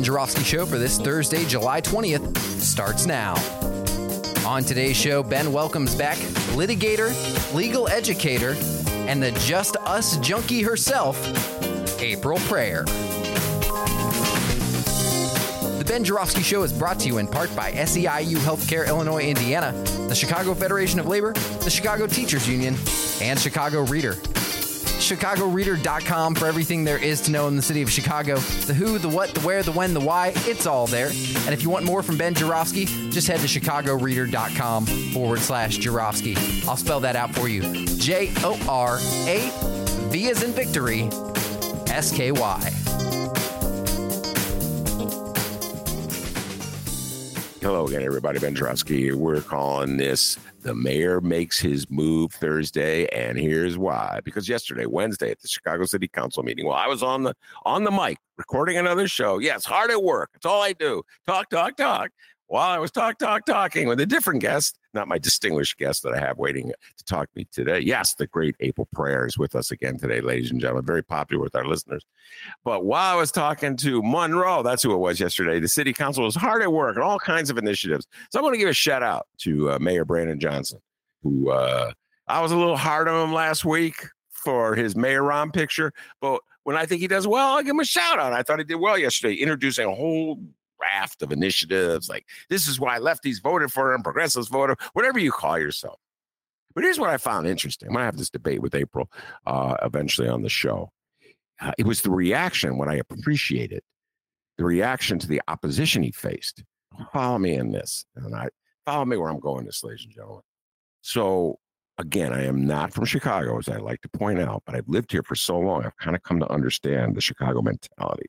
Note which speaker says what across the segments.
Speaker 1: Ben Joravsky Show for this Thursday, July 20th, starts now. On today's show, Ben welcomes back litigator, legal educator, and the Just Us junkie herself, April Preyar. The Ben Joravsky Show is brought to you in part by SEIU Healthcare Illinois, Indiana, the Chicago Federation of Labor, the Chicago Teachers Union, and Chicago Reader. ChicagoReader.com for everything there is to know in the city of Chicago. The who, the what, the where, the when, the why, it's all there. And if you want more from Ben Joravsky, just head to ChicagoReader.com forward slash Joravsky. I'll spell that out for you. J O R A V as in victory, S K Y.
Speaker 2: Hello again, everybody. Ben Joravsky. We're calling this the mayor makes his move Thursday, and here's why. Because yesterday, Wednesday, at the Chicago City Council meeting, well, I was on the on the mic recording another show. Yes, hard at work. That's all I do. Talk, talk, talk. While I was talk, talk, talking with a different guest, not my distinguished guest that I have waiting to talk to me today. Yes, the great April Preyar is with us again today, ladies and gentlemen. Very popular with our listeners. But while I was talking to Monroe, that's who it was yesterday, the city council was hard at work on all kinds of initiatives. So I want to give a shout out to uh, Mayor Brandon Johnson, who uh, I was a little hard on him last week for his Mayor Ron picture. But when I think he does well, I give him a shout out. I thought he did well yesterday, introducing a whole raft of initiatives like this is why lefties voted for him, progressives voted, whatever you call yourself. But here's what I found interesting. I'm going to have this debate with April uh, eventually on the show. Uh, it was the reaction when I appreciated the reaction to the opposition he faced. Follow me in this, and I follow me where I'm going, this, ladies and gentlemen. So again, I am not from Chicago, as I like to point out, but I've lived here for so long. I've kind of come to understand the Chicago mentality.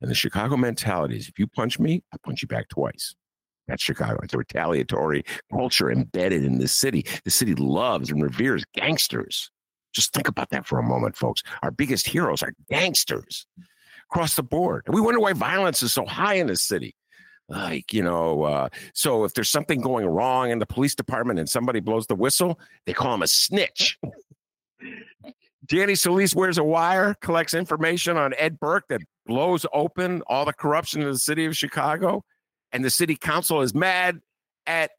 Speaker 2: And the Chicago mentality is if you punch me, I punch you back twice. That's Chicago. It's a retaliatory culture embedded in this city. The city loves and reveres gangsters. Just think about that for a moment, folks. Our biggest heroes are gangsters across the board. And we wonder why violence is so high in this city like you know uh, so if there's something going wrong in the police department and somebody blows the whistle they call him a snitch. Danny solis wears a wire collects information on ed burke that blows open all the corruption in the city of chicago and the city council is mad at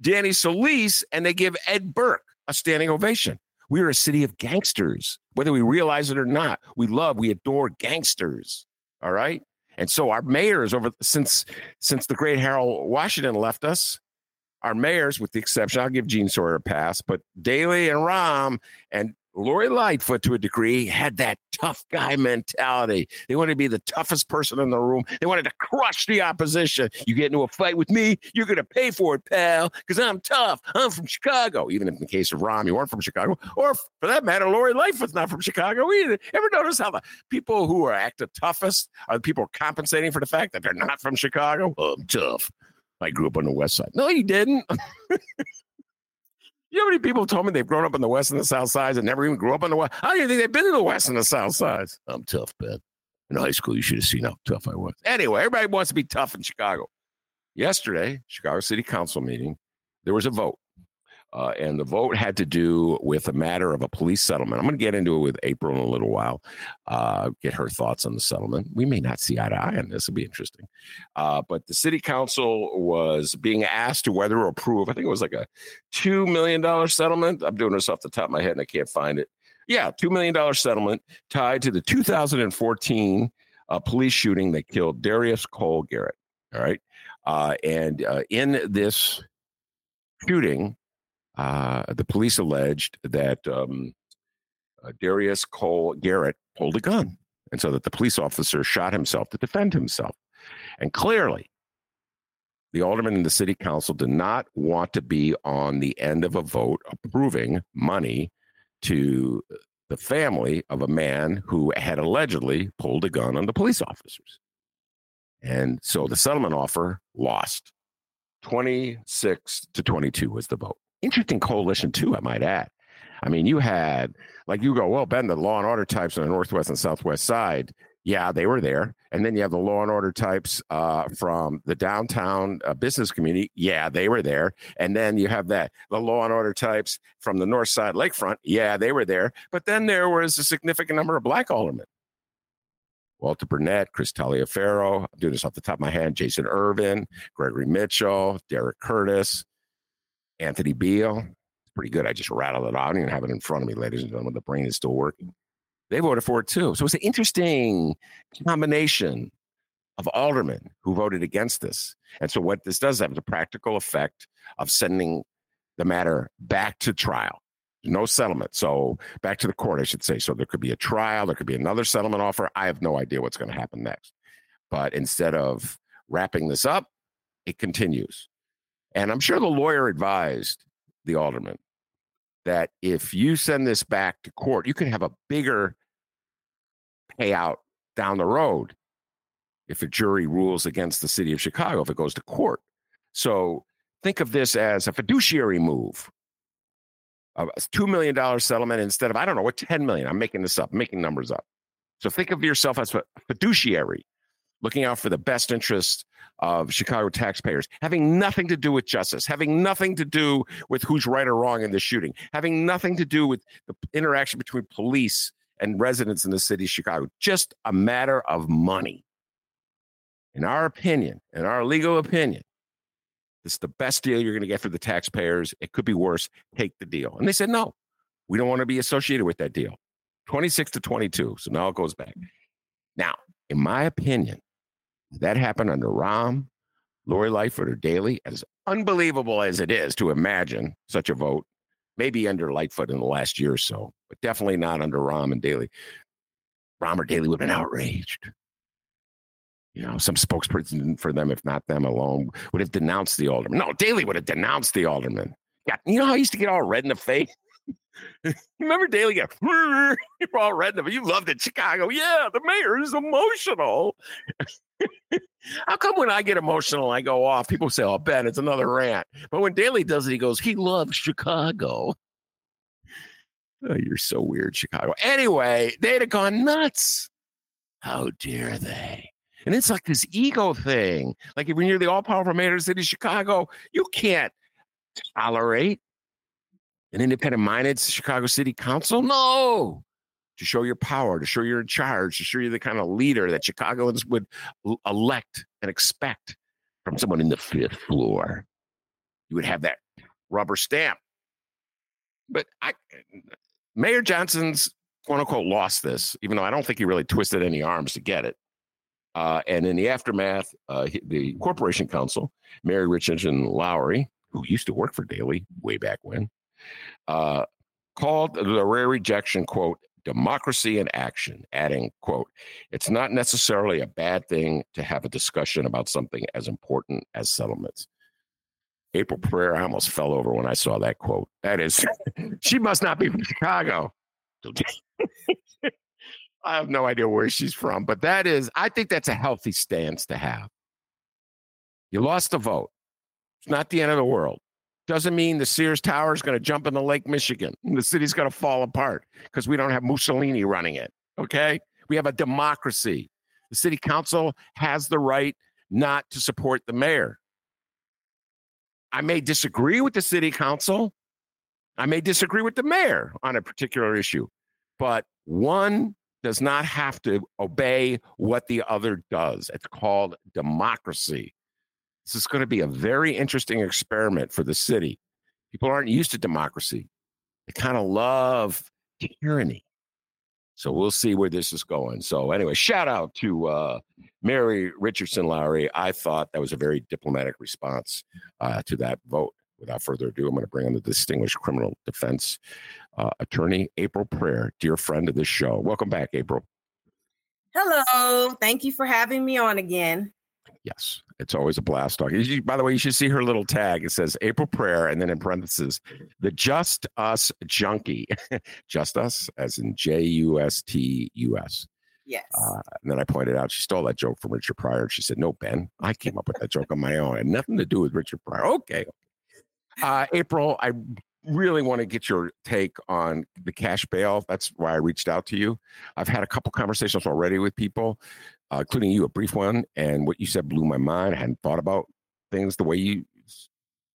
Speaker 2: danny solis and they give ed burke a standing ovation. We are a city of gangsters whether we realize it or not. We love we adore gangsters all right and so our mayors over since since the great Harold Washington left us, our mayors, with the exception, I'll give Gene Sawyer a pass, but Daley and Rahm and Lori Lightfoot, to a degree, had that tough guy mentality. They wanted to be the toughest person in the room. They wanted to crush the opposition. You get into a fight with me, you're going to pay for it, pal, because I'm tough. I'm from Chicago. Even in the case of Rahm, you weren't from Chicago. Or for that matter, Lori Lightfoot's not from Chicago either. Ever notice how the people who are act the toughest are the people compensating for the fact that they're not from Chicago? Oh, I'm tough. I grew up on the west side. No, you didn't. You know how many people told me they've grown up in the West and the South Sides and never even grew up in the West? I don't even think they've been in the West and the South Sides. I'm tough, Ben. In high school, you should have seen how tough I was. Anyway, everybody wants to be tough in Chicago. Yesterday, Chicago City Council meeting, there was a vote. Uh, and the vote had to do with a matter of a police settlement. I'm going to get into it with April in a little while, uh, get her thoughts on the settlement. We may not see eye to eye on this. It'll be interesting. Uh, but the city council was being asked to whether or approve, I think it was like a $2 million settlement. I'm doing this off the top of my head and I can't find it. Yeah, $2 million settlement tied to the 2014 uh, police shooting that killed Darius Cole Garrett. All right. Uh, and uh, in this shooting, uh, the police alleged that um, uh, Darius Cole Garrett pulled a gun, and so that the police officer shot himself to defend himself. And clearly, the alderman and the city council did not want to be on the end of a vote approving money to the family of a man who had allegedly pulled a gun on the police officers. And so the settlement offer lost. 26 to 22 was the vote. Interesting coalition, too, I might add. I mean, you had, like, you go, well, Ben, the law and order types on the Northwest and Southwest side yeah, they were there. And then you have the law and order types uh, from the downtown uh, business community. Yeah, they were there. And then you have that the law and order types from the north side lakefront. Yeah, they were there. But then there was a significant number of black aldermen. Walter Burnett, Chris Taliaferro, I'm doing this off the top of my head, Jason Ervin, Gregory Mitchell, Derrick Curtis, Anthony Beale. It's pretty good. I just rattled it out. I don't even have it in front of me, ladies and gentlemen. The brain is still working. They voted for it too. So it's an interesting combination of aldermen who voted against this. And so what this does have is a practical effect of sending the matter back to trial. No settlement. So back to the court, I should say. So there could be a trial, there could be another settlement offer. I have no idea what's going to happen next. But instead of wrapping this up, it continues. And I'm sure the lawyer advised the alderman that if you send this back to court, you can have a bigger payout down the road if a jury rules against the city of Chicago, if it goes to court. So think of this as a fiduciary move. A $2 million settlement instead of, I don't know, what, 10 million. I'm making this up, making numbers up. So think of yourself as a fiduciary, looking out for the best interest of Chicago taxpayers, having nothing to do with justice, having nothing to do with who's right or wrong in the shooting, having nothing to do with the interaction between police and residents in the city of Chicago. Just a matter of money. In our opinion, in our legal opinion, this is the best deal you're going to get for the taxpayers. It could be worse. Take the deal. And they said, no, we don't want to be associated with that deal. 26 to 22. So now it goes back. Now, in my opinion, that happened under Rahm, Lori Lightfoot, or Daley, as unbelievable as it is to imagine such a vote maybe under Lightfoot in the last year or so, but definitely not under Rahm and Daley. Rahm or Daley would have been outraged. You know, some spokesperson for them, if not them alone, would have denounced the alderman. No, Daley would have denounced the alderman. Yeah, you know how I used to get all red in the face? Remember Daley got you're all red the You loved it, Chicago. Yeah, the mayor is emotional. How come when I get emotional, I go off? People say, "Oh, Ben, it's another rant." But when Daley does it, he goes, "He loves Chicago." Oh, you're so weird, Chicago. Anyway, they'd have gone nuts. How dare they? And it's like this ego thing. Like when you're the all-powerful mayor of the city of Chicago, you can't tolerate an independent-minded Chicago City Council. No, to show your power, to show you're in charge, to show you're the kind of leader that Chicagoans would elect and expect from someone in the fifth floor. You would have that rubber stamp. But I, Mayor Johnson's quote unquote lost this, even though I don't think he really twisted any arms to get it. Uh, and in the aftermath, uh, the Corporation Counsel, Mary Richardson Lowry, who used to work for Daley way back when, uh, called the rare rejection, quote, democracy in action, adding, quote, it's not necessarily a bad thing to have a discussion about something as important as settlements. April Preyar, I almost fell over when I saw that quote. That is, she must not be from Chicago. I have no idea where she's from, but that is, I think that's a healthy stance to have. You lost the vote. It's not the end of the world doesn't mean the Sears Tower is going to jump in the Lake Michigan. The city's going to fall apart because we don't have Mussolini running it. Okay. We have a democracy. The city council has the right not to support the mayor. I may disagree with the city council. I may disagree with the mayor on a particular issue, but one does not have to obey what the other does. It's called democracy. This is going to be a very interesting experiment for the city. People aren't used to democracy, they kind of love tyranny. So we'll see where this is going. So, anyway, shout out to uh, Mary Richardson Lowry. I thought that was a very diplomatic response uh, to that vote. Without further ado, I'm going to bring on the distinguished criminal defense uh, attorney, April Preyar, dear friend of this show. Welcome back, April.
Speaker 3: Hello. Thank you for having me on again.
Speaker 2: Yes. It's always a blast talking. You by the way, you should see her little tag. It says April Preyar, and then in parentheses, the Just Us Junkie. just Us, as in J U S T U S.
Speaker 3: Yes.
Speaker 2: Uh, and then I pointed out she stole that joke from Richard Pryor. She said, "No, Ben, I came up with that joke on my own. It had nothing to do with Richard Pryor." Okay, uh, April, I really want to get your take on the cash bail. That's why I reached out to you. I've had a couple conversations already with people, uh, including you, a brief one, and what you said blew my mind. I hadn't thought about things the way you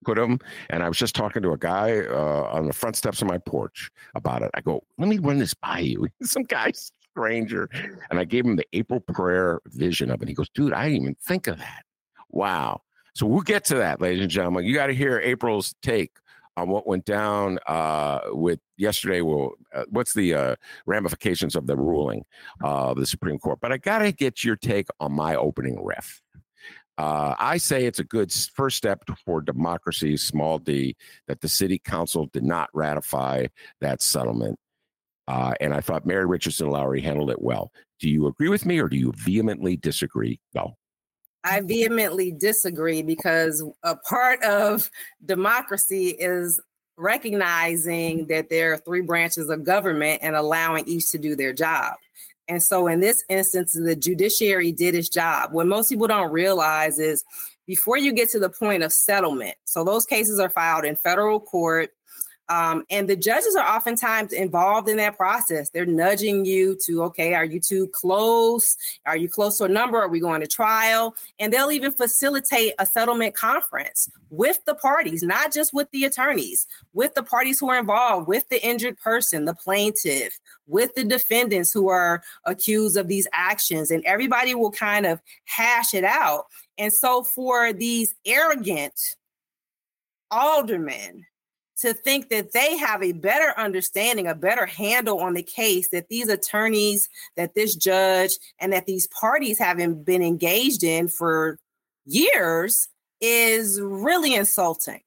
Speaker 2: put them, and I was just talking to a guy uh, on the front steps of my porch about it. I go, "Let me run this by you." Some guy stranger, and I gave him the April Preyar vision of it. He goes, "Dude, I didn't even think of that." Wow. So we'll get to that, ladies and gentlemen. You got to hear April's take on what went down uh, with yesterday. Well, uh, what's the uh, ramifications of the ruling uh, of the Supreme Court? But I got to get your take on my opening riff. Uh, I say it's a good first step for democracy, small d, that the city council did not ratify that settlement. Uh, and I thought Mary Richardson Lowry handled it well. Do you agree with me or do you vehemently disagree? No.
Speaker 3: I vehemently disagree because a part of democracy is recognizing that there are three branches of government and allowing each to do their job. And so in this instance, the judiciary did its job. What most people don't realize is before you get to the point of settlement, so those cases are filed in federal court. Um, and the judges are oftentimes involved in that process. They're nudging you to, okay, are you too close? Are you close to a number? Are we going to trial? And they'll even facilitate a settlement conference with the parties, not just with the attorneys, with the parties who are involved, with the injured person, the plaintiff, with the defendants who are accused of these actions. And everybody will kind of hash it out. And so for these arrogant aldermen, to think that they have a better understanding, a better handle on the case that these attorneys, that this judge, and that these parties haven't been engaged in for years is really insulting.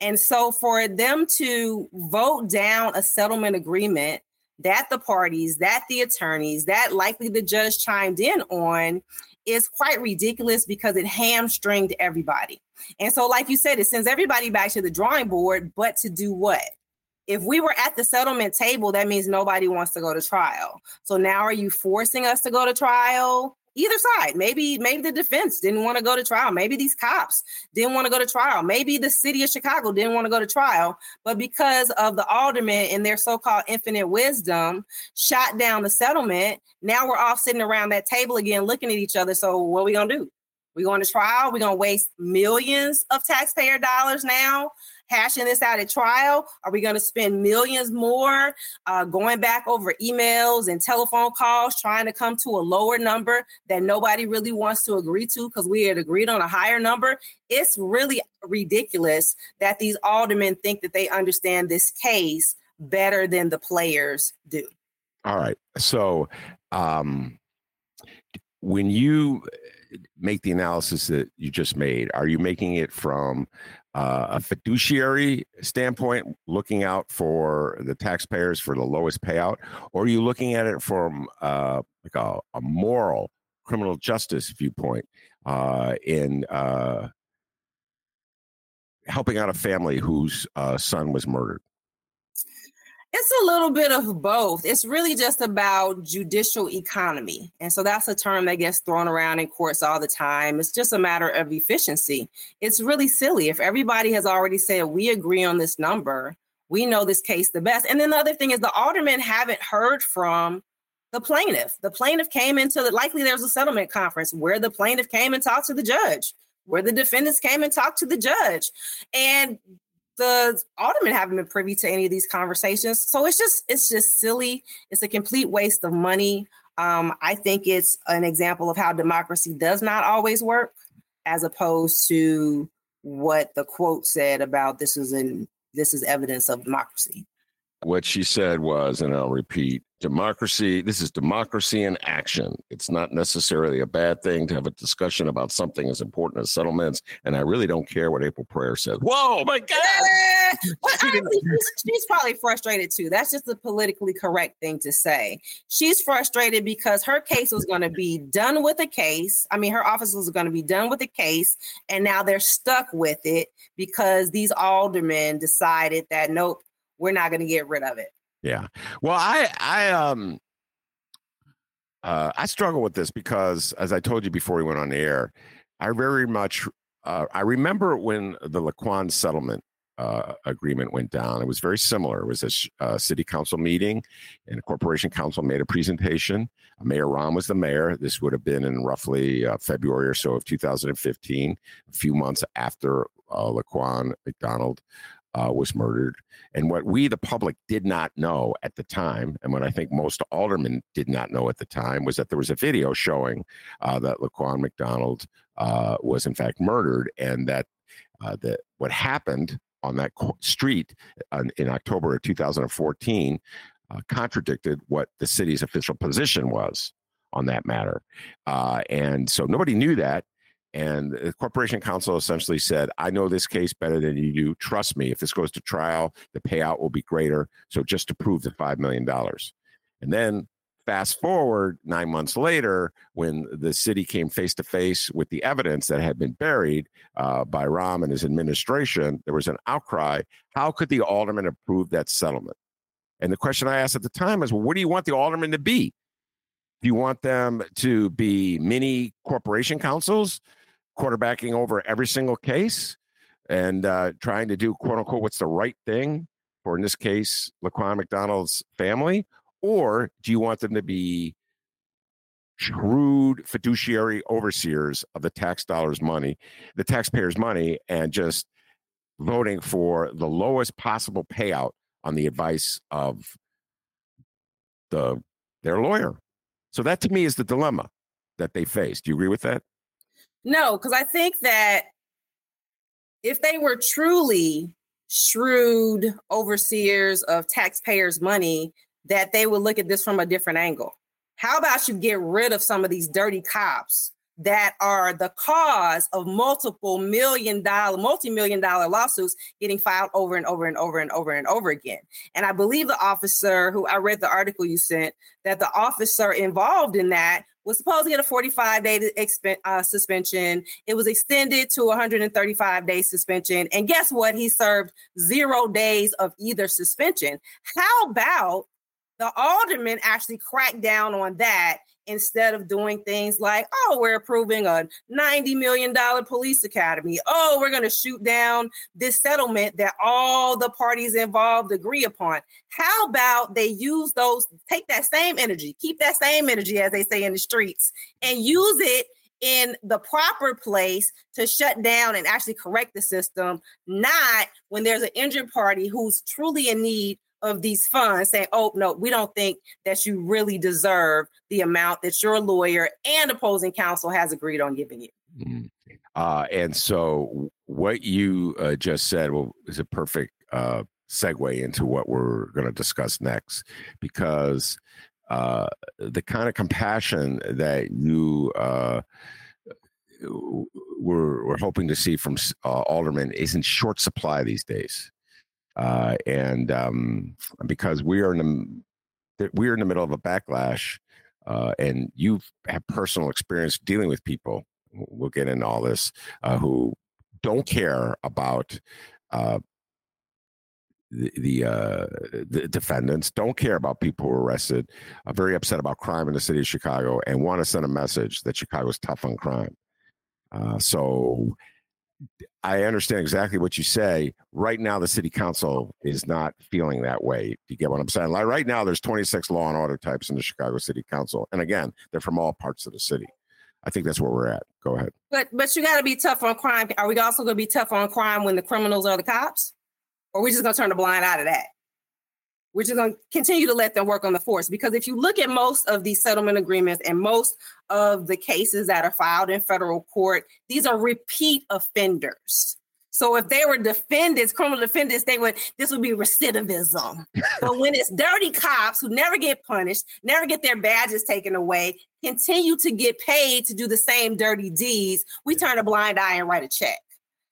Speaker 3: And so for them to vote down a settlement agreement that the parties, that the attorneys, that likely the judge chimed in on is quite ridiculous because it hamstringed everybody. And so, like you said, it sends everybody back to the drawing board, but to do what? If we were at the settlement table, that means nobody wants to go to trial. So now are you forcing us to go to trial? Either side. Maybe maybe the defense didn't want to go to trial. Maybe these cops didn't want to go to trial. Maybe the city of Chicago didn't want to go to trial, but because of the aldermen and their so-called infinite wisdom shot down the settlement, now we're all sitting around that table again looking at each other. So what are we going to do? We're going to trial. We're going to waste millions of taxpayer dollars now hashing this out at trial. Are we going to spend millions more uh, going back over emails and telephone calls trying to come to a lower number that nobody really wants to agree to because we had agreed on a higher number? It's really ridiculous that these aldermen think that they understand this case better than the players do.
Speaker 2: All right. So, um, when you uh, make the analysis that you just made, are you making it from uh, a fiduciary standpoint, looking out for the taxpayers for the lowest payout, or are you looking at it from uh, like a, a moral criminal justice viewpoint uh, in uh, helping out a family whose uh, son was murdered?
Speaker 3: It's a little bit of both. It's really just about judicial economy. And so that's a term that gets thrown around in courts all the time. It's just a matter of efficiency. It's really silly. If everybody has already said, we agree on this number, we know this case the best. And then the other thing is the aldermen haven't heard from the plaintiff. The plaintiff came into the likely there's a settlement conference where the plaintiff came and talked to the judge, where the defendants came and talked to the judge. And the aldermen haven't been privy to any of these conversations. So it's just it's just silly. It's a complete waste of money. Um, I think it's an example of how democracy does not always work, as opposed to what the quote said about this is in this is evidence of democracy.
Speaker 2: What she said was, and I'll repeat democracy, this is democracy in action. It's not necessarily a bad thing to have a discussion about something as important as settlements. And I really don't care what April Preyar says. Whoa, my God.
Speaker 3: honestly, she's, she's probably frustrated too. That's just the politically correct thing to say. She's frustrated because her case was going to be done with a case. I mean, her office was going to be done with a case, and now they're stuck with it because these aldermen decided that nope, we're not going to get rid of it.
Speaker 2: Yeah. Well, I I um uh, I struggle with this because, as I told you before we went on the air, I very much uh, I remember when the Laquan settlement uh, agreement went down. It was very similar. It was a sh- uh, city council meeting, and the corporation counsel made a presentation. Mayor Rahm was the mayor. This would have been in roughly uh, February or so of 2015, a few months after uh, Laquan McDonald uh, was murdered. And what we, the public, did not know at the time, and what I think most aldermen did not know at the time, was that there was a video showing uh, that Laquan McDonald uh, was in fact murdered, and that uh, that what happened on that street in October of 2014 uh, contradicted what the city's official position was on that matter. Uh, and so nobody knew that. And the Corporation Counsel essentially said, I know this case better than you do. Trust me, if this goes to trial, the payout will be greater. So just to prove the $5 million. And then fast forward nine months later, when the city came face to face with the evidence that had been buried uh, by Rahm and his administration, there was an outcry. How could the aldermen approve that settlement? And the question I asked at the time is, well, what do you want the aldermen to be? Do you want them to be mini corporation counsels? Quarterbacking over every single case and uh, trying to do quote unquote what's the right thing for in this case Laquan McDonald's family, or do you want them to be shrewd fiduciary overseers of the tax dollars money, the taxpayers' money, and just voting for the lowest possible payout on the advice of the their lawyer. So that to me is the dilemma that they face. Do you agree with that?
Speaker 3: No, because I think that if they were truly shrewd overseers of taxpayers' money, that they would look at this from a different angle. How about you get rid of some of these dirty cops that are the cause of multiple million dollar, multi-million dollar lawsuits getting filed over and over and over and over and over again. And I believe the officer who I read the article you sent that the officer involved in that was supposed to get a 45 day uh, suspension. It was extended to 135 day suspension. And guess what? He served zero days of either suspension. How about the alderman actually cracked down on that instead of doing things like, oh, we're approving a $90 million police academy. Oh, we're going to shoot down this settlement that all the parties involved agree upon. How about they use those, take that same energy, keep that same energy, as they say in the streets, and use it in the proper place to shut down and actually correct the system, not when there's an injured party who's truly in need of these funds saying, oh, no, we don't think that you really deserve the amount that your lawyer and opposing counsel has agreed on giving you.
Speaker 2: Mm-hmm. Uh, and so, what you uh, just said well, is a perfect uh, segue into what we're going to discuss next, because uh, the kind of compassion that you uh, we're, hoping to see from uh, is in short supply these days uh, and um, because we are in the we are in the middle of a backlash, uh, and you have personal experience dealing with people. We'll get into all this uh, who don't care about uh, the the, uh, the, defendants, don't care about people who are arrested, are very upset about crime in the city of Chicago, and want to send a message that Chicago is tough on crime. Uh, so I understand exactly what you say. Right now, the city council is not feeling that way. You get what I'm saying? Like right now, there's 26 law and order types in the Chicago City Council, and again, they're from all parts of the city. I think that's where we're at. Go ahead.
Speaker 3: But but you got to be tough on crime. Are we also going to be tough on crime when the criminals are the cops, or are we just going to turn the blind eye to that? We're just going to continue to let them work on the force because if you look at most of these settlement agreements and most of the cases that are filed in federal court, these are repeat offenders. So if they were defendants, criminal defendants, they would this would be recidivism. but when it's dirty cops who never get punished, never get their badges taken away, continue to get paid to do the same dirty deeds, we turn a blind eye and write a check.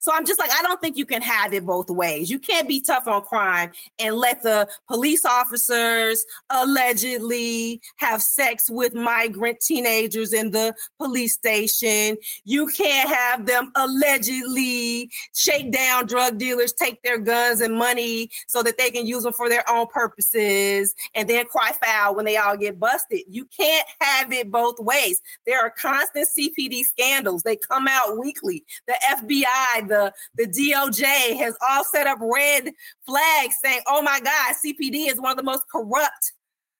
Speaker 3: So I'm just like, I don't think you can have it both ways. You can't be tough on crime and let the police officers allegedly have sex with migrant teenagers in the police station. You can't have them allegedly shake down drug dealers, take their guns and money so that they can use them for their own purposes, and then cry foul when they all get busted. You can't have it both ways. There are constant CPD scandals, they come out weekly. The FBI, the, the DOJ has all set up red flags saying, oh my God, CPD is one of the most corrupt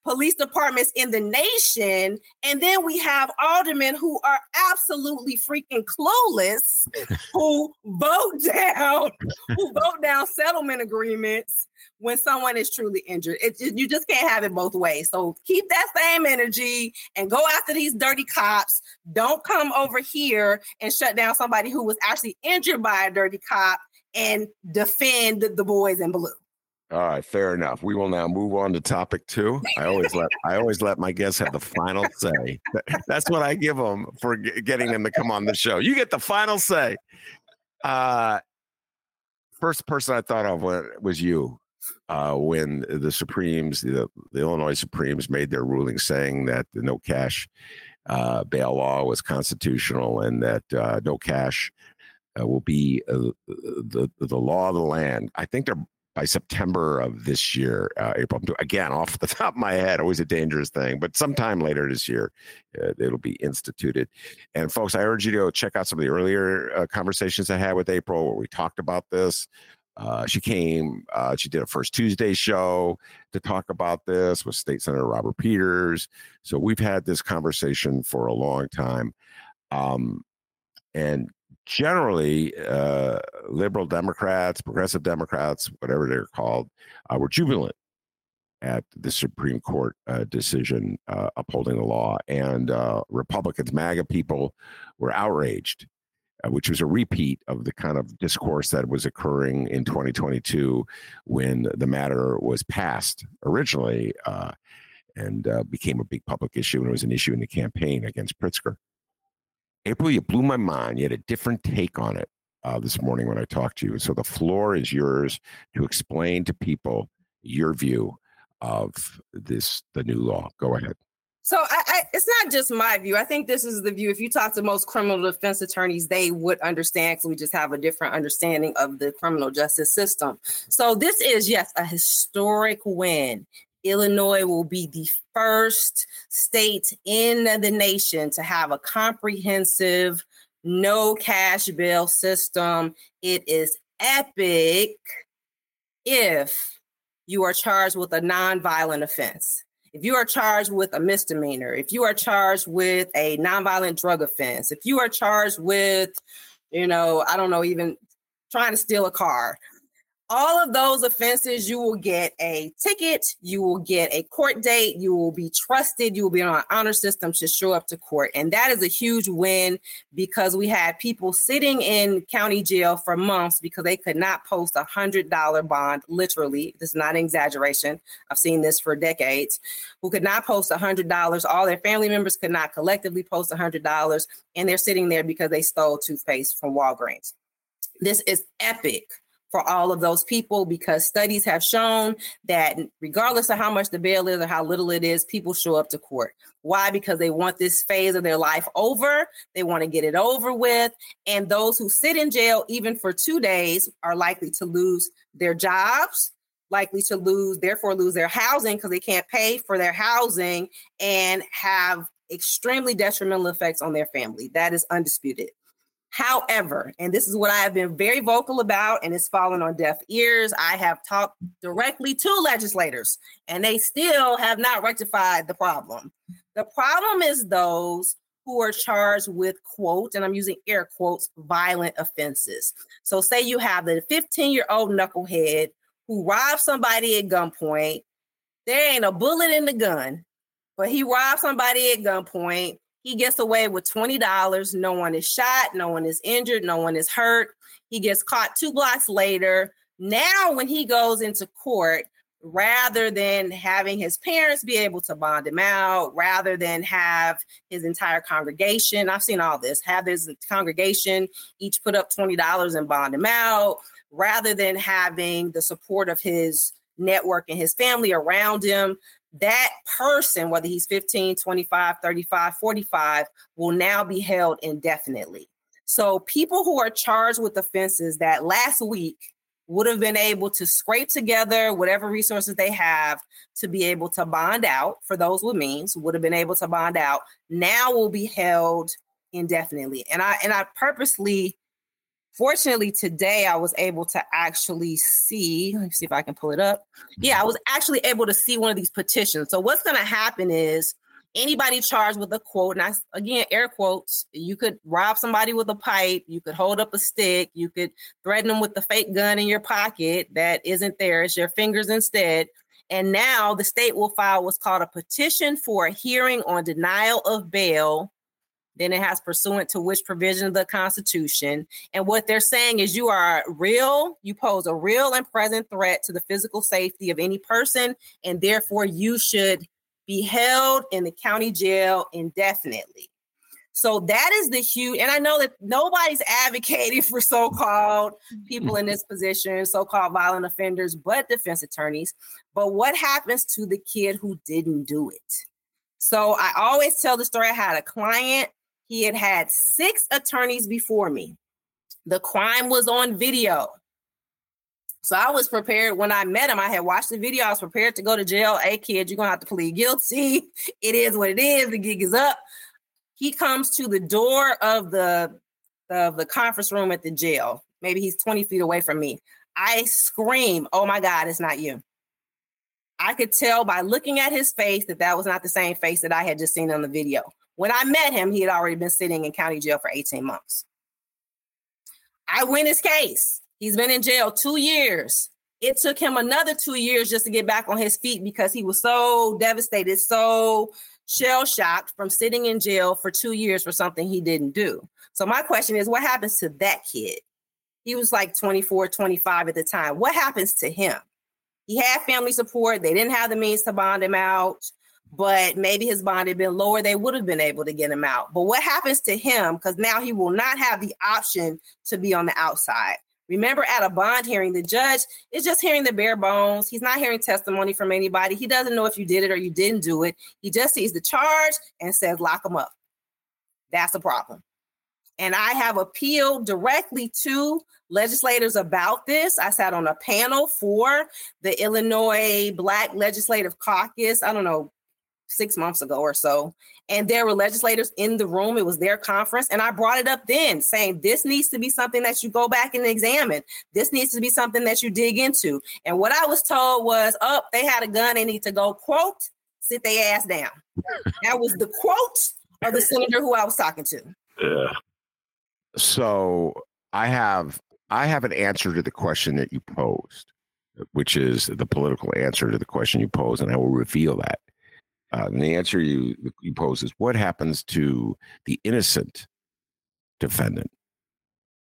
Speaker 3: police departments in the nation. And then we have aldermen who are absolutely freaking clueless, who vote down, who vote down settlement agreements when someone is truly injured. It, it, you just can't have it both ways. So keep that same energy and go after these dirty cops. Don't come over here and shut down somebody who was actually injured by a dirty cop and defend the boys in blue.
Speaker 2: All right, fair enough. We will now move on to topic two. I always let I always let my guests have the final say. That's what I give them for getting them to come on the show. You get the final say. Uh, first person I thought of was you uh, when the Supremes, the, the, Illinois Supremes, made their ruling saying that the no cash uh, bail law was constitutional and that uh, no cash uh, will be uh, the the law of the land. I think they're by September of this year, uh, April. Again, off the top of my head, always a dangerous thing, but sometime later this year, uh, it'll be instituted. And folks, I urge you to go check out some of the earlier uh, conversations I had with April where we talked about this. Uh, she came, uh, she did a first Tuesday show to talk about this with State Senator Robert Peters. So we've had this conversation for a long time. Um, and generally, uh, liberal Democrats, progressive Democrats, whatever they're called, uh, were jubilant at the Supreme Court uh, decision uh, upholding the law. And Republicans, MAGA people, were outraged uh, which was a repeat of the kind of discourse that was occurring in 2022 when the matter was passed originally uh, and uh, became a big public issue and it was an issue in the campaign against Pritzker. April, you blew my mind. You had a different take on it uh, this morning when I talked to you. So the floor is yours to explain to people your view of this the new law. Go ahead.
Speaker 3: So I, I, it's not just my view. I think this is the view. If you talk to most criminal defense attorneys, they would understand because we just have a different understanding of the criminal justice system. So this is yes a historic win. Illinois will be the first state in the nation to have a comprehensive no cash bail system. It is epic if you are charged with a nonviolent offense if you are charged with a misdemeanor, if you are charged with a nonviolent drug offense, if you are charged with, you know, I don't know, even trying to steal a car, all of those offenses, you will get a ticket, you will get a court date, you will be trusted, you will be on an honor system to show up to court. And that is a huge win because we had people sitting in county jail for months because they could not post a hundred dollar bond, literally. This is not an exaggeration. I've seen this for decades, who could not post a hundred dollars. All their family members could not collectively post a hundred dollars, and they're sitting there because they stole toothpaste from Walgreens. This is epic for all of those people because studies have shown that regardless of how much the bail is or how little it is, people show up to court. Why? Because they want this phase of their life over. They want to get it over with. And those who sit in jail, even for two days, are likely to lose their jobs, likely to lose, therefore, lose their housing because they can't pay for their housing and have extremely detrimental effects on their family. That is undisputed. However, and this is what I have been very vocal about, and it's fallen on deaf ears. I have talked directly to legislators, and they still have not rectified the problem. The problem is those who are charged with, quote, and I'm using air quotes, violent offenses. So, say you have the 15 year old knucklehead who robs somebody at gunpoint. There ain't a bullet in the gun, but he robbed somebody at gunpoint he gets away with $20. No one is shot, no one is injured, no one is hurt. He gets caught two blocks later. Now, when he goes into court, rather than having his parents be able to bond him out, rather than have his entire congregation. I've seen all this, have his congregation each put up $20 and bond him out, rather than having the support of his network and his family around him. That person, whether he's 15, 25, 35, 45, will now be held indefinitely. So, people who are charged with offenses that last week would have been able to scrape together whatever resources they have to be able to bond out for those with means would have been able to bond out now will be held indefinitely and i and i purposely fortunately today i was able to actually see let me see if i can pull it up yeah i was actually able to see one of these petitions so what's going to happen is anybody charged with a quote, and I again air quotes, you could rob somebody with a pipe, you could hold up a stick, you could threaten them with the fake gun in your pocket that isn't there, it's your fingers instead. And now the state will file what's called a petition for a hearing on denial of bail. Then it has pursuant to which provision of the Constitution. And what they're saying is you are real, you pose a real and present threat to the physical safety of any person, and therefore you should be held in the county jail indefinitely. So that is the huge, and I know that nobody's advocating for so-called people in this position, so-called violent offenders, but defense attorneys. But what happens to the kid who didn't do it? So I always tell the story. I had a client, he had had six attorneys before me. The crime was on video. So I was prepared when I met him. I had watched the video. I was prepared to go to jail. Hey, kid, you're gonna have to plead guilty. It is what it is. The gig is up. He comes to the door of the of the conference room at the jail. Maybe he's 20 feet away from me. I scream, "Oh my God, it's not you!" I could tell by looking at his face that that was not the same face that I had just seen on the video. When I met him, he had already been sitting in county jail for 18 months. I win his case. He's been in jail two years. It took him another two years just to get back on his feet because he was so devastated, so shell shocked from sitting in jail for two years for something he didn't do. So, my question is what happens to that kid? He was like 24, 25 at the time. What happens to him? He had family support. They didn't have the means to bond him out, but maybe his bond had been lower. They would have been able to get him out. But what happens to him? Because now he will not have the option to be on the outside. Remember, at a bond hearing, the judge is just hearing the bare bones. He's not hearing testimony from anybody. He doesn't know if you did it or you didn't do it. He just sees the charge and says, lock him up. That's a problem. And I have appealed directly to legislators about this. I sat on a panel for the Illinois Black Legislative Caucus. I don't know, six months ago or so. And there were legislators in the room. It was their conference. And I brought it up then saying this needs to be something that you go back and examine. This needs to be something that you dig into. And what I was told was, oh, they had a gun. They need to go, quote, sit their ass down. that was the quote of the senator who I was talking to.
Speaker 2: Yeah. So I have I have an answer to the question that you posed, which is the political answer to the question you posed, and I will reveal that. Uh, and the answer you you pose is what happens to the innocent defendant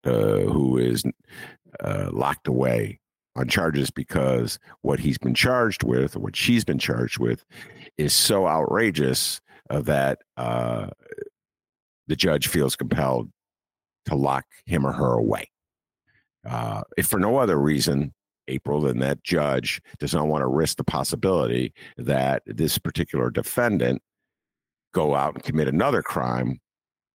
Speaker 2: uh, who is uh, locked away on charges because what he's been charged with or what she's been charged with is so outrageous uh, that uh, the judge feels compelled to lock him or her away. Uh, if for no other reason April, then that judge does not want to risk the possibility that this particular defendant go out and commit another crime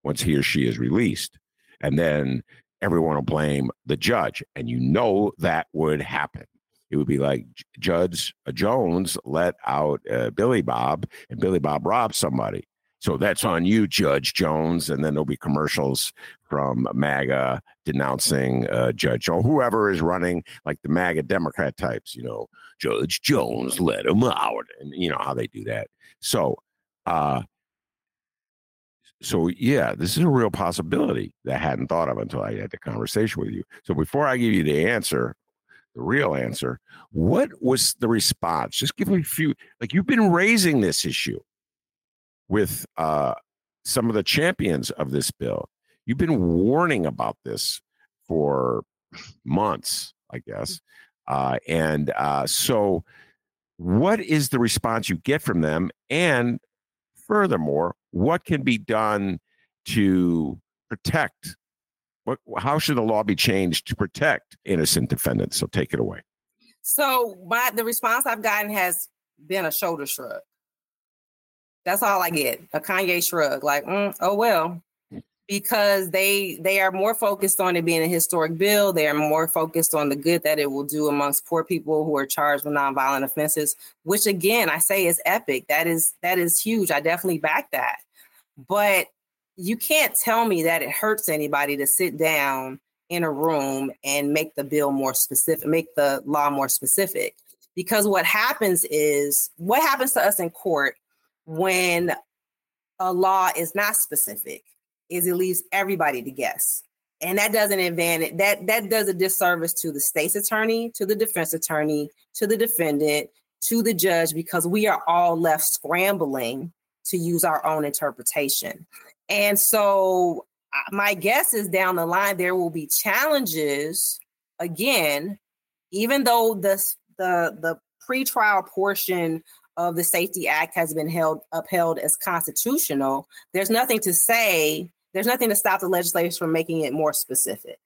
Speaker 2: once he or she is released. And then everyone will blame the judge. And you know that would happen. It would be like Judge Jones let out uh, Billy Bob, and Billy Bob robbed somebody. So that's on you, Judge Jones. And then there'll be commercials from MAGA denouncing uh, Judge or whoever is running, like the MAGA Democrat types, you know, Judge Jones let him out. And you know how they do that. So, uh, so yeah, this is a real possibility that I hadn't thought of until I had the conversation with you. So before I give you the answer, the real answer, what was the response? Just give me a few. Like you've been raising this issue with uh, some of the champions of this bill. You've been warning about this for months, I guess. Uh, and uh, so what is the response you get from them? And furthermore, what can be done to protect? What, how should the law be changed to protect innocent defendants? So take it away.
Speaker 3: So my the response I've gotten has been a shoulder shrug. That's all I get. A Kanye shrug, like, mm, oh well, because they they are more focused on it being a historic bill. They are more focused on the good that it will do amongst poor people who are charged with nonviolent offenses. Which again, I say is epic. That is that is huge. I definitely back that. But you can't tell me that it hurts anybody to sit down in a room and make the bill more specific, make the law more specific. Because what happens is what happens to us in court when a law is not specific is it leaves everybody to guess. And that doesn't advantage that that does a disservice to the state's attorney, to the defense attorney, to the defendant, to the judge, because we are all left scrambling to use our own interpretation. And so uh, my guess is down the line there will be challenges again, even though the the the pretrial portion of the Safety Act has been held upheld as constitutional, there's nothing to say, there's nothing to stop the legislators from making it more specific.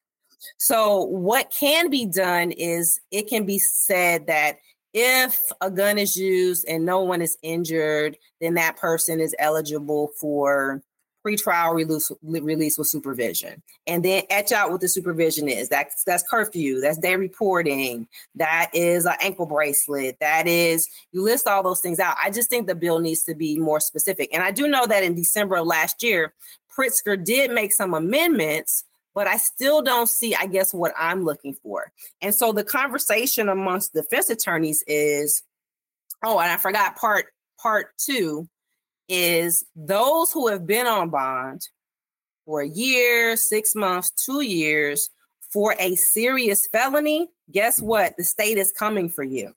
Speaker 3: So, what can be done is it can be said that if a gun is used and no one is injured, then that person is eligible for pretrial release, release with supervision. And then etch out what the supervision is. That's that's curfew, that's day reporting, that is an ankle bracelet, that is you list all those things out. I just think the bill needs to be more specific. And I do know that in December of last year, Pritzker did make some amendments but I still don't see, I guess, what I'm looking for. And so the conversation amongst defense attorneys is, oh, and I forgot part part two is those who have been on bond for a year, six months, two years for a serious felony, guess what? The state is coming for you.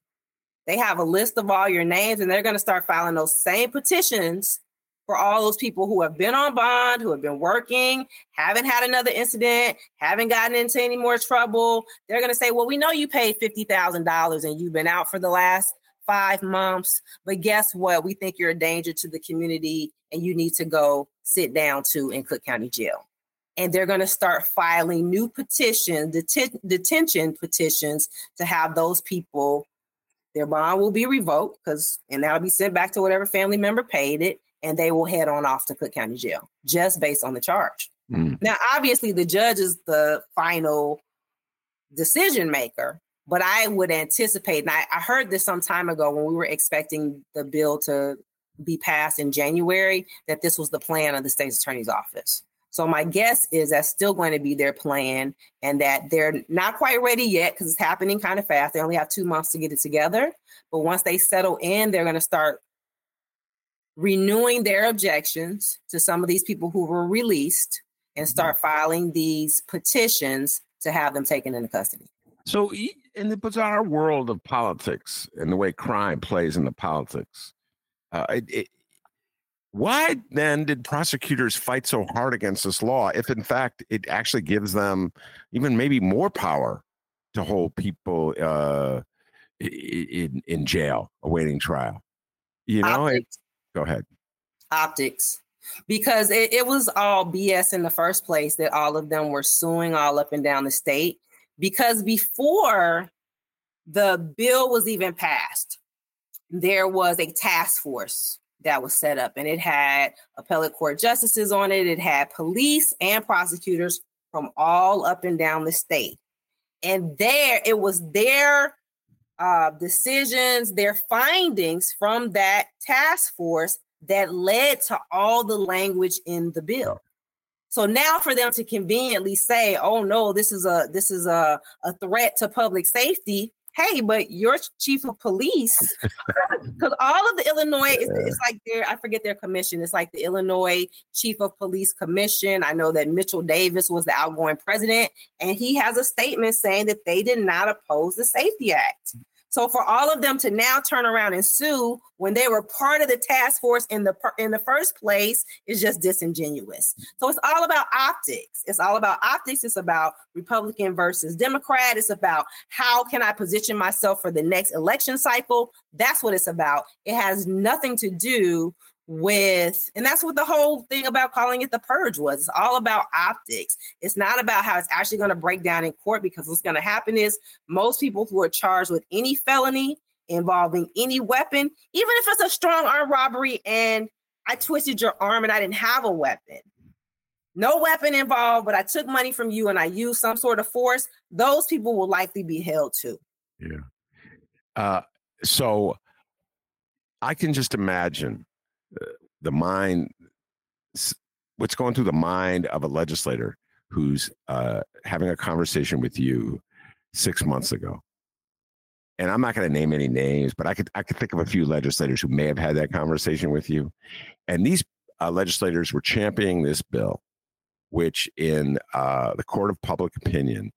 Speaker 3: They have a list of all your names and they're going to start filing those same petitions for all those people who have been on bond, who have been working, haven't had another incident, haven't gotten into any more trouble. They're going to say, well, we know you paid $50,000 and you've been out for the last five months. But guess what? We think you're a danger to the community and you need to go sit down to in Cook County Jail. And they're going to start filing new petitions, deten- detention petitions to have those people, their bond will be revoked because, and that'll be sent back to whatever family member paid it, and they will head on off to Cook County Jail just based on the charge. Mm. Now, obviously, the judge is the final decision maker, but I would anticipate, and I, I heard this some time ago when we were expecting the bill to be passed in January, that this was the plan of the state's attorney's office. So my guess is that's still going to be their plan, and that they're not quite ready yet because it's happening kind of fast. They only have two months to get it together. But once they settle in, they're going to start renewing their objections to some of these people who were released and start mm-hmm. filing these petitions to have them taken into custody.
Speaker 2: So, in the bizarre world of politics and the way crime plays in the politics, uh, it, it, why then did prosecutors fight so hard against this law if, in fact, it actually gives them even maybe more power to hold people uh, in in jail awaiting trial? You know, it, go ahead.
Speaker 3: Optics because it, it, was all BS in the first place that all of them were suing all up and down the state because before the bill was even passed, there was a task force that was set up and it had appellate court justices on it, it had police and prosecutors from all up and down the state. And there it was their uh, decisions, their findings from that task force that led to all the language in the bill. So now for them to conveniently say, "Oh no, this is a this is a, a threat to public safety." Hey, but your chief of police, because all of the Illinois, it's, it's like their I forget their commission. It's like the Illinois Chief of Police Commission. I know that Mitchell Davis was the outgoing president, and he has a statement saying that they did not oppose the Safety Act. So for all of them to now turn around and sue when they were part of the task force in the in the first place is just disingenuous. So it's all about optics. It's all about optics. It's about Republican versus Democrat. It's about how can I position myself for the next election cycle. That's what it's about. It has nothing to do with and that's what the whole thing about calling it the purge was. It's all about optics. It's not about how it's actually going to break down in court because what's going to happen is most people who are charged with any felony involving any weapon even if it's a strong arm robbery and i twisted your arm and i didn't have a weapon. No weapon involved but i took money from you and i used some sort of force those people will likely be held too.
Speaker 2: Yeah. Uh, so i can just imagine the mind what's going through the mind of a legislator who's uh, having a conversation with you six months ago. And i'm not going to name any names but i could i could think of a few legislators who may have had that conversation with you. And these uh, legislators were championing this bill which in uh, the court of public opinion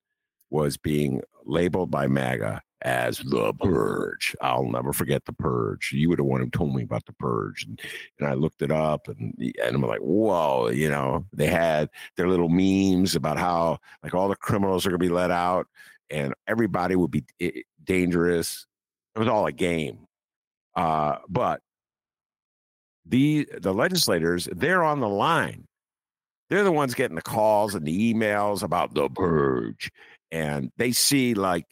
Speaker 2: was being labeled by maga as the purge. I'll never forget the purge. You were the one who told me about the purge, and, and I looked it up, and and I'm like, whoa, you know, they had their little memes about how like all the criminals are gonna be let out, and everybody would be dangerous. It was all a game, uh, but the the legislators they're on the line. They're the ones getting the calls and the emails about the purge, and they see like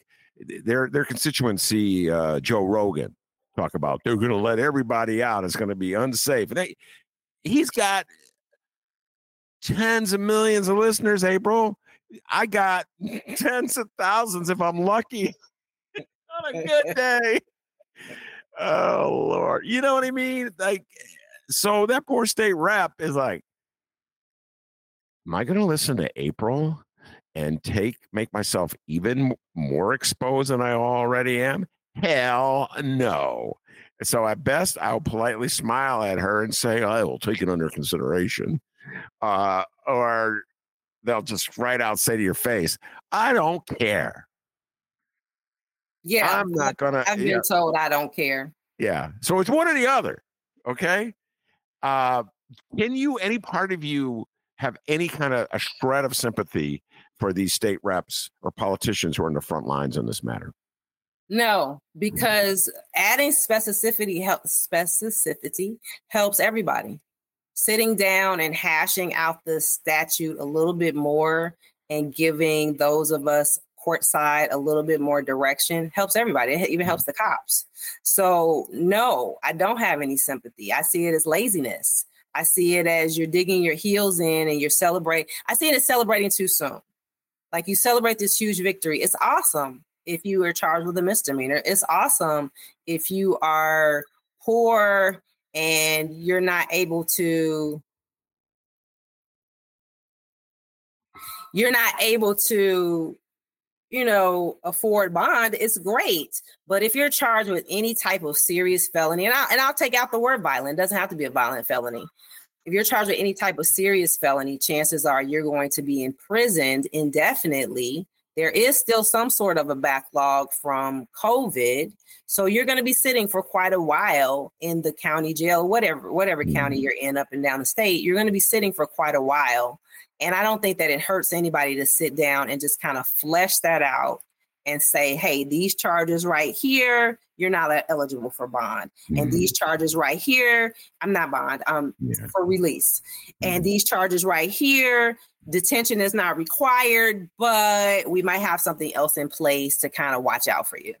Speaker 2: their their constituency, uh, Joe Rogan, talk about they're going to let everybody out. It's going to be unsafe. And they, he's got tens of millions of listeners. April, I got tens of thousands if I'm lucky on a good day. oh Lord, you know what I mean? Like, so that poor state rep is like, am I going to listen to April? And take make myself even more exposed than I already am? Hell no. So at best, I'll politely smile at her and say, I will take it under consideration. Uh, or they'll just right out say to your face, I don't care.
Speaker 3: Yeah.
Speaker 2: I'm not gonna
Speaker 3: I've been
Speaker 2: yeah.
Speaker 3: told I don't care.
Speaker 2: Yeah. So it's one or the other. Okay. Uh can you any part of you have any kind of a shred of sympathy for these state reps or politicians who are in the front lines on this matter?
Speaker 3: No, mm-hmm. because adding specificity helps specificity helps everybody. Sitting down and hashing out the statute a little bit more and giving those of us courtside a little bit more direction helps everybody. It even mm-hmm. helps the cops. So no, I don't have any sympathy. I see it as laziness. I see it as you're digging your heels in and you're celebrating. I see it as celebrating too soon. Like you celebrate this huge victory. It's awesome if you are charged with a misdemeanor. It's awesome if you are poor and you're not able to you're not able to you know afford bond it's great but if you're charged with any type of serious felony and, I, and i'll take out the word violent it doesn't have to be a violent felony if you're charged with any type of serious felony, chances are you're going to be imprisoned indefinitely. There is still some sort of a backlog from COVID. So you're going to be sitting for quite a while in the county jail, whatever, whatever county mm-hmm. you're in up and down the state. You're going to be sitting for quite a while. And I don't think that it hurts anybody to sit down and just kind of flesh that out and say, hey, these charges right here, you're not eligible for bond. Mm-hmm. And these charges right here, I'm not bond, um, yeah. for release. Mm-hmm. And these charges right here, detention is not required, but we might have something else in place to kind of watch out for you.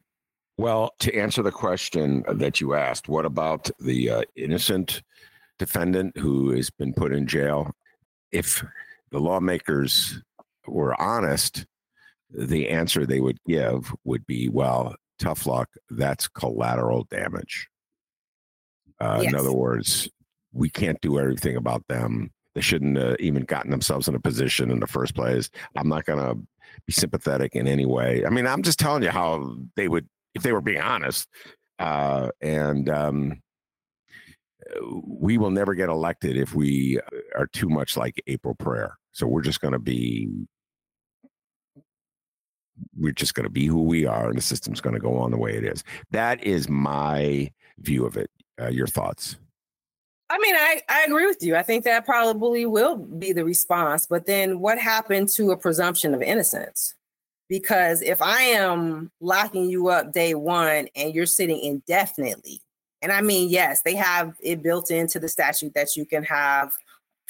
Speaker 2: Well, to answer the question that you asked, what about the uh, innocent defendant who has been put in jail? If the lawmakers were honest, the answer they would give would be, well, tough luck. That's collateral damage. Uh, yes. In other words, we can't do everything about them. They shouldn't have even gotten themselves in a position in the first place. I'm not going to be sympathetic in any way. I mean, I'm just telling you how they would, if they were being honest. Uh, and um, we will never get elected if we are too much like April Preyar. So we're just going to be we're just going to be who we are and the system's going to go on the way it is. That is my view of it. Uh, your thoughts?
Speaker 3: I mean, I, I agree with you. I think that probably will be the response. But then what happened to a presumption of innocence? Because if I am locking you up day one and you're sitting indefinitely, and I mean, yes, they have it built into the statute that you can have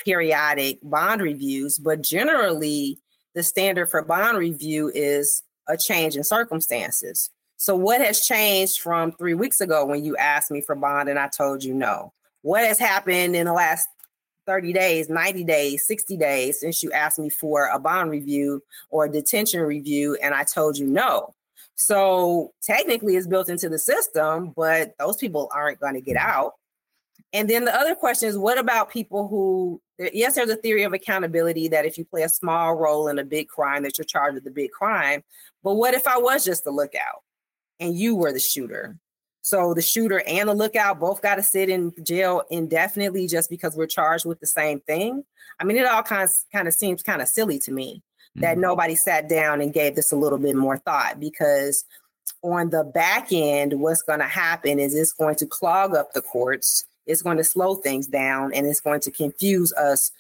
Speaker 3: periodic bond reviews, but generally the standard for bond review is a change in circumstances. So, what has changed from three weeks ago when you asked me for bond and I told you no? What has happened in the last 30 days, 90 days, 60 days since you asked me for a bond review or a detention review and I told you no? So, technically, it's built into the system, but those people aren't going to get out. And then the other question is what about people who, yes, there's a theory of accountability that if you play a small role in a big crime, that you're charged with the big crime. But what if I was just the lookout and you were the shooter? So the shooter and the lookout both got to sit in jail indefinitely just because we're charged with the same thing. I mean, it all kind of kind of seems kind of silly to me mm-hmm. that nobody sat down and gave this a little bit more thought because on the back end, what's going to happen is it's going to clog up the courts it's going to slow things down and it's going to confuse us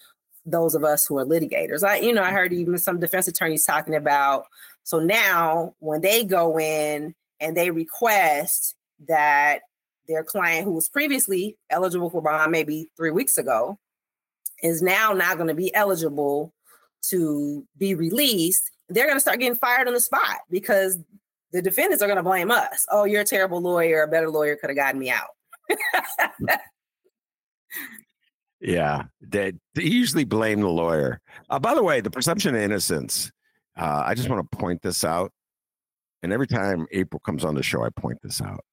Speaker 3: those of us who are litigators. I, you know, I heard even some defense attorneys talking about so now when they go in and they request that their client who was previously eligible for bond maybe three weeks ago is now not going to be eligible to be released, they're going to start getting fired on the spot because the defendants are going to blame us. Oh, you're a terrible lawyer. A better lawyer could have gotten me out.
Speaker 2: yeah, they, they, usually blame the lawyer. Uh, by the way, the presumption of innocence. Uh, I just want to point this out, and every time April comes on the show, I point this out.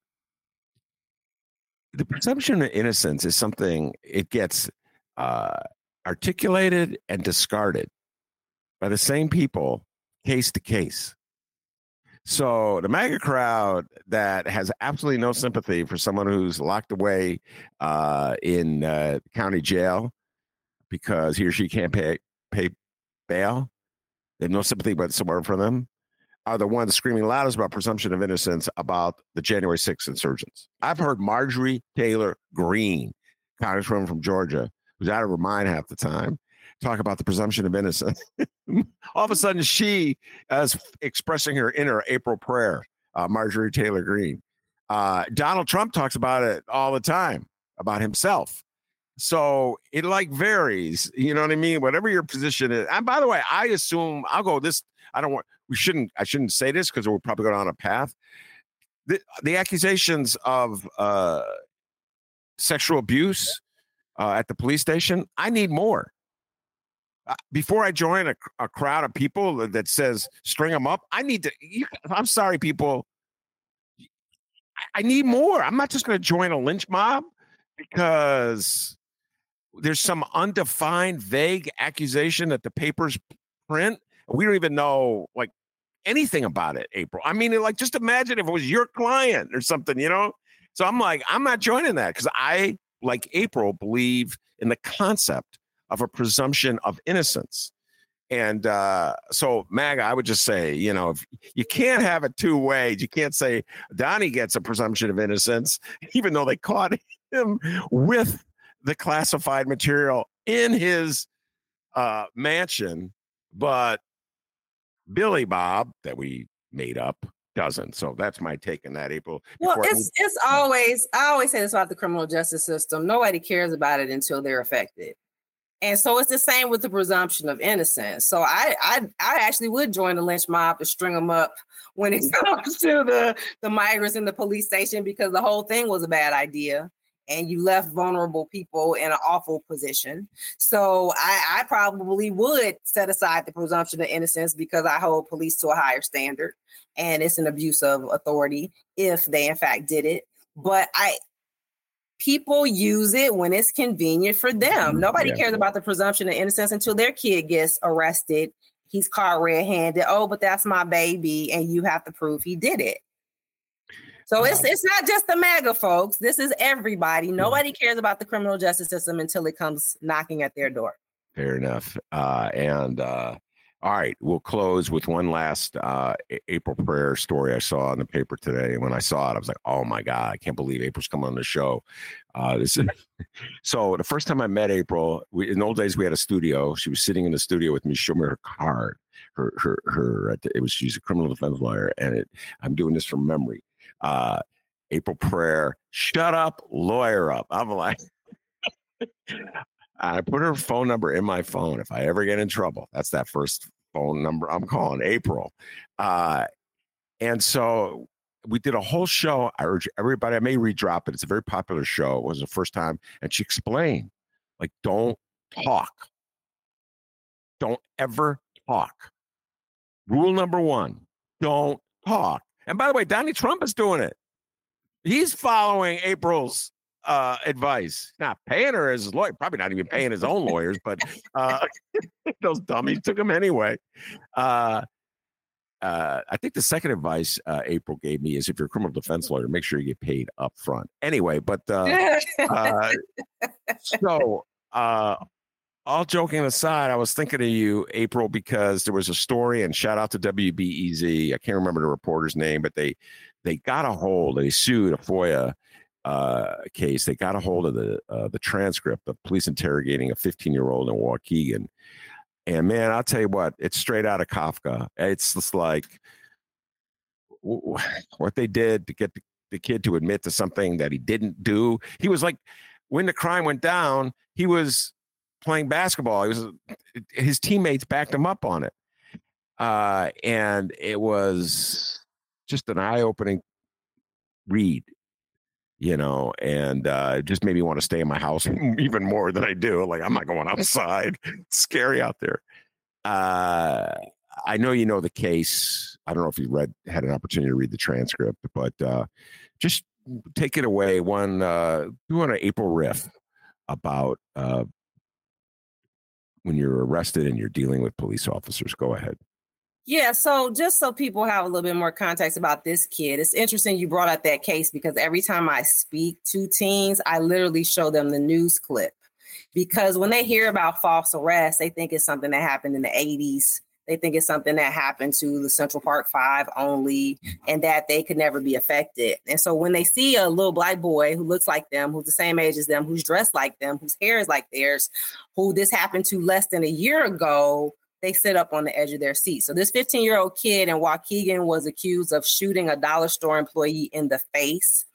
Speaker 2: The presumption of innocence is something it gets uh, articulated and discarded by the same people case to case. So the MAGA crowd that has absolutely no sympathy for someone who's locked away uh, in uh, county jail because he or she can't pay pay bail, they have no sympathy whatsoever for them, are the ones screaming loudest about presumption of innocence about the January 6th insurgents. I've heard Marjorie Taylor Greene, congresswoman from Georgia, who's out of her mind half the time, talk about the presumption of innocence. All of a sudden, she is expressing her inner April Preyar, uh, Marjorie Taylor Greene. Uh, Donald Trump talks about it all the time about himself. So it like varies, you know what I mean? Whatever your position is. And by the way, I assume I'll go this. I don't want, we shouldn't, I shouldn't say this because we're probably going on a path. The, the accusations of uh, sexual abuse uh, at the police station, I need more. Uh, before I join a, a, crowd of people that says string them up, I need to. You, I'm sorry, people. I need more. I'm not just going to join a lynch mob because there's some undefined, vague accusation that the papers print. We don't even know like anything about it, April. I mean, like just imagine if it was your client or something, you know? So I'm like, I'm not joining that because I, like April, believe in the concept of a presumption of innocence. And uh, so, MAGA, I would just say, you know, you can't have it two ways. You can't say Donnie gets a presumption of innocence, even though they caught him with the classified material in his uh, mansion, but Billy Bob, that we made up, doesn't. So that's my take on that, April.
Speaker 3: Well, it's it's always I always say this about the criminal justice system. Nobody cares about it until they're affected. And so it's the same with the presumption of innocence. So I I, I actually would join the lynch mob to string them up when it comes to the the migrants in the police station because the whole thing was a bad idea and you left vulnerable people in an awful position. So I, I probably would set aside the presumption of innocence because I hold police to a higher standard and it's an abuse of authority if they in fact did it. But I people use it when it's convenient for them. Mm-hmm. Nobody yeah. cares about the presumption of innocence until their kid gets arrested. He's caught red handed. Oh, but that's my baby. And you have to prove he did it. So it's it's not just the MAGA folks. This is everybody. Nobody cares about the criminal justice system until it comes knocking at their door.
Speaker 2: Fair enough. Uh, and uh, All right, we'll close with one last uh, April Preyar story I saw in the paper today. And when I saw it, I was like, "Oh my god, I can't believe April's coming on the show." Uh, this is so. The first time I met April, we, in old days we had a studio. She was sitting in the studio with me, showing me her card. Her her her. It was she's a criminal defense lawyer, and it, I'm doing this from memory. Uh, April Preyar, shut up, lawyer up. I'm like. I put her phone number in my phone. If I ever get in trouble, that's that first phone number I'm calling April. Uh, and so we did a whole show. I urge everybody, I may redrop it. It's a very popular show. It was the first time. And she explained, like, don't talk. Don't ever talk. Rule number one don't talk. And by the way, Donnie Trump is doing it. He's following April's uh, advice. Not paying her as lawyer, probably not even paying his own lawyers, but uh, those dummies took him anyway. Uh, uh, I think the second advice uh, April gave me is if you're a criminal defense lawyer, make sure you get paid up front. Anyway, but uh, uh, so uh, all joking aside, I was thinking of you, April, because there was a story, and shout out to WBEZ. I can't remember the reporter's name, but they they got a hold, they sued a FOIA uh, case. They got a hold of the uh, the transcript of police interrogating a 15 year old in Waukegan. And man, I'll tell you what, it's straight out of Kafka. It's just like what they did to get the, the kid to admit to something that he didn't do. He was like, when the crime went down, he was playing basketball. He was his teammates backed him up on it, uh, and it was just an eye opening read you know, and uh, just made me want to stay in my house even more than I do. Like I'm not going outside; it's scary out there. Uh, I know you know the case. I don't know if you read had an opportunity to read the transcript, but uh, just take it away. One uh, do an April riff about uh, when you're arrested and you're dealing with police officers. Go ahead.
Speaker 3: Yeah, so just so people have a little bit more context about this kid, it's interesting you brought up that case because every time I speak to teens, I literally show them the news clip. Because when they hear about false arrest, they think it's something that happened in the 80s. They think it's something that happened to the Central Park Five only, and that they could never be affected. And so when they see a little black boy who looks like them, who's the same age as them, who's dressed like them, whose hair is like theirs, who this happened to less than a year ago, they sit up on the edge of their seat. So this 15 year old kid in Waukegan was accused of shooting a dollar store employee in the face.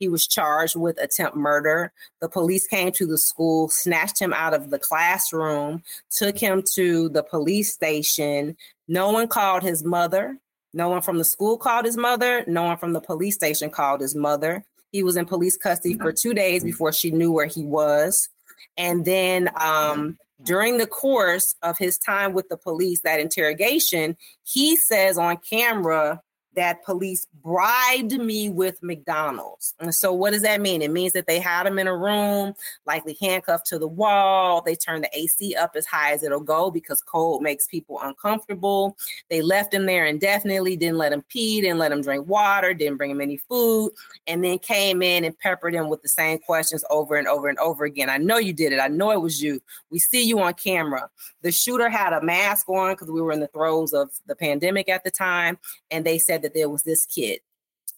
Speaker 3: He was charged with attempt murder. The police came to the school, snatched him out of the classroom, took him to the police station. No one called his mother. No one from the school called his mother. No one from the police station called his mother. He was in police custody for two days before she knew where he was. And then um, during the course of his time with the police, that interrogation, he says on camera that police bribed me with McDonald's. And so, what does that mean? It means that they had him in a room, likely handcuffed to the wall. They turned the AC up as high as it'll go because cold makes people uncomfortable. They left him there indefinitely, didn't let him pee, didn't let him drink water, didn't bring him any food, and then came in and peppered him with the same questions over and over and over again. I know you did it. I know it was you. We see you on camera. The shooter had a mask on because we were in the throes of the pandemic at the time, and they said that there was this kid.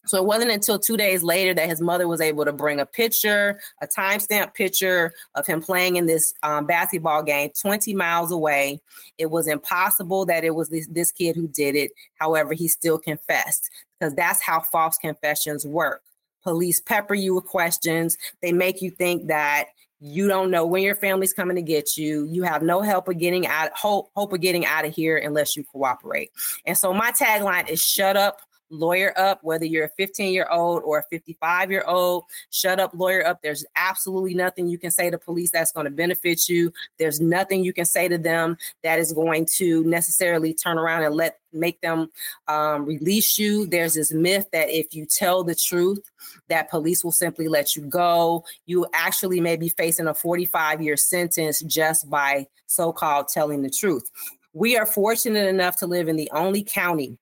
Speaker 3: So it wasn't until two days later that his mother was able to bring a picture, a timestamp picture of him playing in this um, basketball game 20 miles away. It was impossible that it was this, this kid who did it. However, he still confessed because that's how false confessions work. Police pepper you with questions. They make you think that you don't know when your family's coming to get you. You have no help of getting out hope hope of getting out of here unless you cooperate. And so my tagline is shut up lawyer up, whether you're a 15 year old or a 55 year old. Shut up, lawyer up. There's absolutely nothing you can say to police that's going to benefit you. There's nothing you can say to them that is going to necessarily turn around and let make them um, release you. There's this myth that if you tell the truth, that police will simply let you go. You actually may be facing a 45 year sentence just by so called telling the truth. We are fortunate enough to live in the only county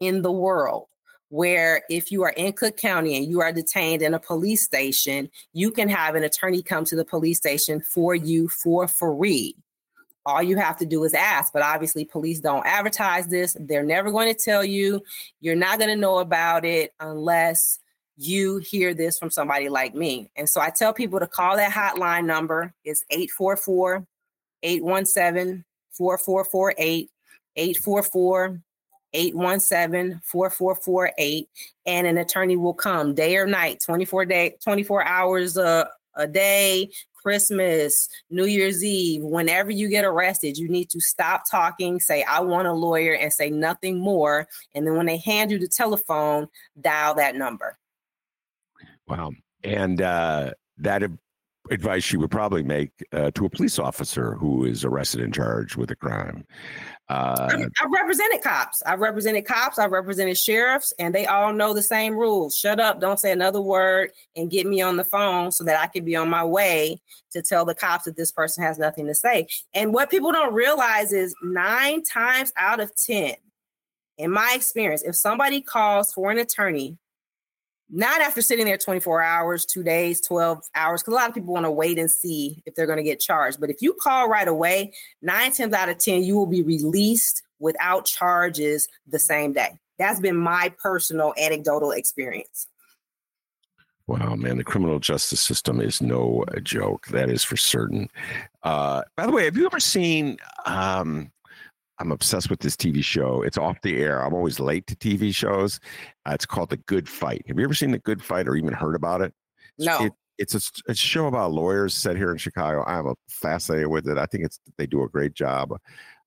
Speaker 3: in the world where if you are in Cook County and you are detained in a police station, you can have an attorney come to the police station for you for free all you have to do is ask. But obviously, police don't advertise this. They're never going to tell you. You're not going to know about it unless you hear this from somebody like me. And so I tell people to call that hotline number. It's 844 817 4448. 844 817 4448 and an attorney will come day or night 24 day 24 hours a, a day Christmas, New Year's Eve, whenever you get arrested, you need to stop talking, say, I want a lawyer, and say nothing more. And then when they hand you the telephone, dial that number.
Speaker 2: Wow. And uh, that advice you would probably make uh, to a police officer who is arrested and charged with a crime.
Speaker 3: Uh, I have represented cops. I've represented cops. I've represented sheriffs, and they all know the same rules. Shut up, don't say another word, and get me on the phone so that I can be on my way to tell the cops that this person has nothing to say. And what people don't realize is nine times out of 10, in my experience, if somebody calls for an attorney not after sitting there 24 hours, two days, 12 hours, because a lot of people want to wait and see if they're going to get charged. But if you call right away, nine times out of 10, you will be released without charges the same day. That's been my personal anecdotal experience.
Speaker 2: Wow, man, the criminal justice system is no joke. That is for certain. Uh, by the way, have you ever seen um, I'm obsessed with this TV show. It's off the air. I'm always late to TV shows. Uh, it's called The Good Fight. Have you ever seen The Good Fight or even heard about it?
Speaker 3: No.
Speaker 2: It, it's a, a, show about lawyers set here in Chicago. I'm a fascinated with it. I think it's they do a great job.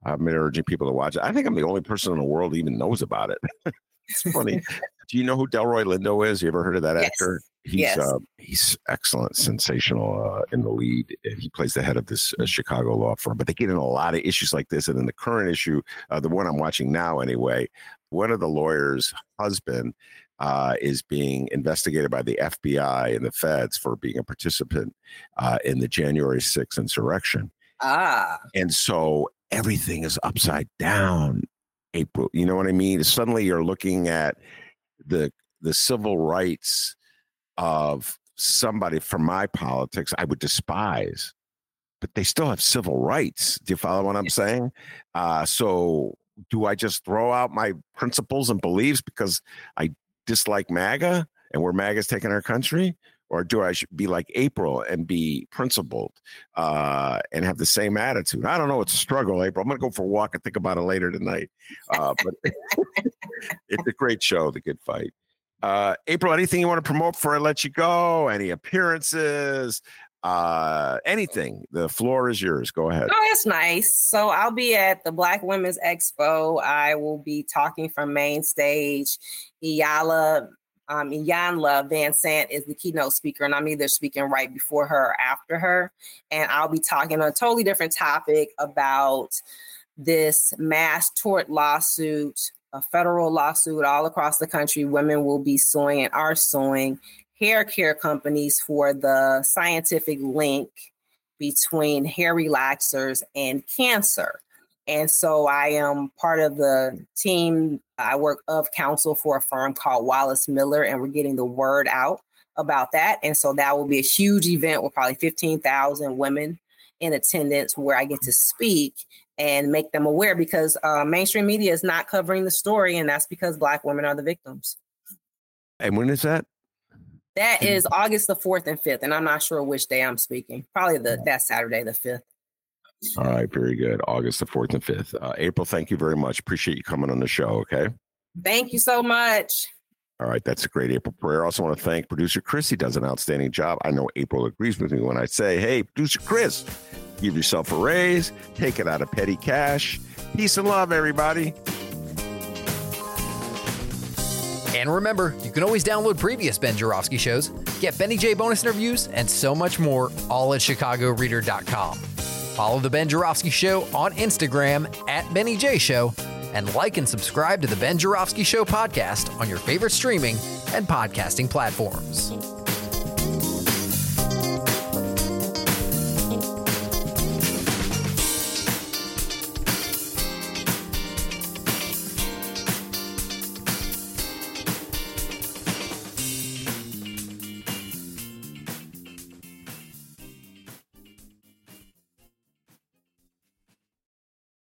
Speaker 2: I'm urging people to watch it. I think I'm the only person in the world who even knows about it. it's funny. Do you know who Delroy Lindo is? You ever heard of that
Speaker 3: yes.
Speaker 2: actor? He's
Speaker 3: yes. uh,
Speaker 2: he's excellent, sensational uh, in the lead. He plays the head of this uh, Chicago law firm. But they get in a lot of issues like this. And in the current issue, uh, the one I'm watching now anyway, one of the lawyers' husband uh, is being investigated by the FBI and the feds for being a participant uh, in the January 6th insurrection.
Speaker 3: Ah.
Speaker 2: And so everything is upside down. April, you know what I mean? Suddenly you're looking at the the civil rights of somebody from my politics I would despise, but they still have civil rights. Do you follow what I'm saying? Uh, so do I just throw out my principles and beliefs because I dislike MAGA and where MAGA's taking our country? Or do I should be like April and be principled uh, and have the same attitude? I don't know. It's a struggle, April. I'm going to go for a walk and think about it later tonight. Uh, but it's a great show, The Good Fight. Uh, April, anything you want to promote before I let you go? Any appearances? Uh, anything? The floor is yours. Go ahead.
Speaker 3: Oh, that's nice. So I'll be at the Black Women's Expo. I will be talking from main stage. Iyanla um, Iyanla Vanzant is the keynote speaker, and I'm either speaking right before her or after her. And I'll be talking on a totally different topic about this mass tort lawsuit a federal lawsuit all across the country. Women will be suing and are suing hair care companies for the scientific link between hair relaxers and cancer. And so I am part of the team. I work of counsel for a firm called Wallace Miller, and we're getting the word out about that. And so that will be a huge event with probably 15,000 women in attendance where I get to speak and make them aware because uh, mainstream media is not covering the story, and that's because Black women are the victims.
Speaker 2: And when is that?
Speaker 3: That is August the fourth and fifth, and I'm not sure which day I'm speaking. Probably the that Saturday the fifth.
Speaker 2: All right, very good. August the fourth and fifth. Uh, April, thank you very much. Appreciate you coming on the show. Okay.
Speaker 3: Thank you so much.
Speaker 2: All right, that's a great April Preyar. I also want to thank producer Chris. He does an outstanding job. I know April agrees with me when I say, "Hey, producer Chris, Give yourself a raise, take it out of petty cash. Peace and love, everybody.
Speaker 1: And remember, you can always download previous Ben Joravsky shows, get Benny J bonus interviews, and so much more all at chicagoreader.com. Follow the Ben Joravsky Show on Instagram at Benny J Show, and like and subscribe to the Ben Joravsky Show podcast on your favorite streaming and podcasting platforms.